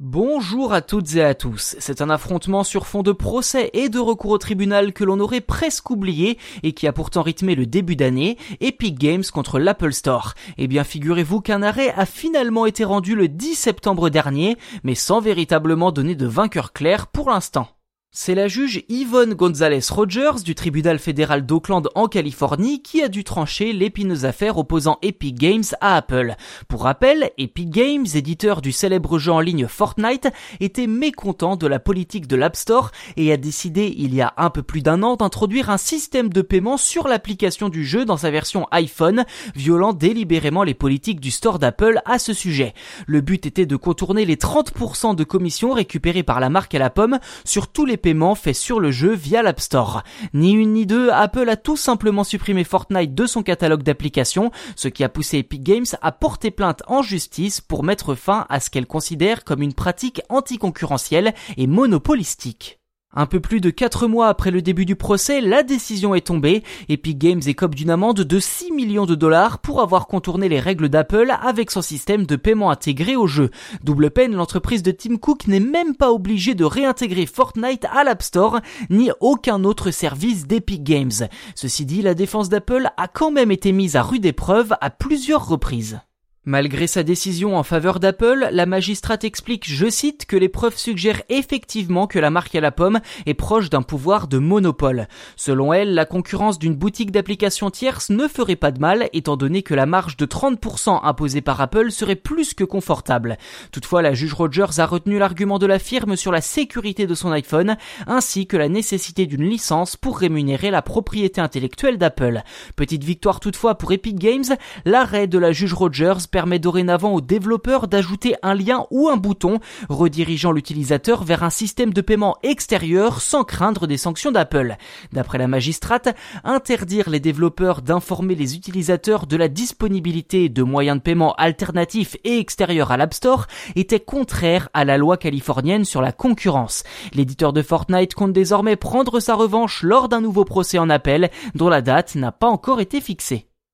Bonjour à toutes et à tous. C'est un affrontement sur fond de procès et de recours au tribunal que l'on aurait presque oublié et qui a pourtant rythmé le début d'année, Epic Games contre l'Apple Store. Eh bien, figurez-vous qu'un arrêt a finalement été rendu le 10 septembre dernier, mais sans véritablement donner de vainqueur clair pour l'instant. C'est la juge Yvonne Gonzalez Rogers du tribunal fédéral d'Oakland en Californie qui a dû trancher l'épineuse affaire opposant Epic Games à Apple. Pour rappel, Epic Games, éditeur du célèbre jeu en ligne Fortnite, était mécontent de la politique de l'App Store et a décidé il y a un peu plus d'un an d'introduire un système de paiement sur l'application du jeu dans sa version iPhone, violant délibérément les politiques du store d'Apple à ce sujet. Le but était de contourner les 30% de commissions récupérées par la marque à la pomme sur tous les faits sur le jeu via l'App Store. Ni une ni deux, Apple a tout simplement supprimé Fortnite de son catalogue d'applications, ce qui a poussé Epic Games à porter plainte en justice pour mettre fin à ce qu'elle considère comme une pratique anticoncurrentielle et monopolistique. Un peu plus de 4 mois après le début du procès, la décision est tombée. Epic Games écope d'une amende de 6 millions de dollars pour avoir contourné les règles d'Apple avec son système de paiement intégré au jeu. Double peine, l'entreprise de Tim Cook n'est même pas obligée de réintégrer Fortnite à l'App Store, ni aucun autre service d'Epic Games. Ceci dit, la défense d'Apple a quand même été mise à rude épreuve à plusieurs reprises. Malgré sa décision en faveur d'Apple, la magistrate explique, je cite, que les preuves suggèrent effectivement que la marque à la pomme est proche d'un pouvoir de monopole. Selon elle, la concurrence d'une boutique d'applications tierces ne ferait pas de mal, étant donné que la marge de 30% imposée par Apple serait plus que confortable. Toutefois, la juge Rogers a retenu l'argument de la firme sur la sécurité de son iPhone, ainsi que la nécessité d'une licence pour rémunérer la propriété intellectuelle d'Apple. Petite victoire toutefois pour Epic Games, l'arrêt de la juge Rogers permet dorénavant aux développeurs d'ajouter un lien ou un bouton redirigeant l'utilisateur vers un système de paiement extérieur sans craindre des sanctions d'Apple. D'après la magistrate, interdire les développeurs d'informer les utilisateurs de la disponibilité de moyens de paiement alternatifs et extérieurs à l'App Store était contraire à la loi californienne sur la concurrence. L'éditeur de Fortnite compte désormais prendre sa revanche lors d'un nouveau procès en appel dont la date n'a pas encore été fixée.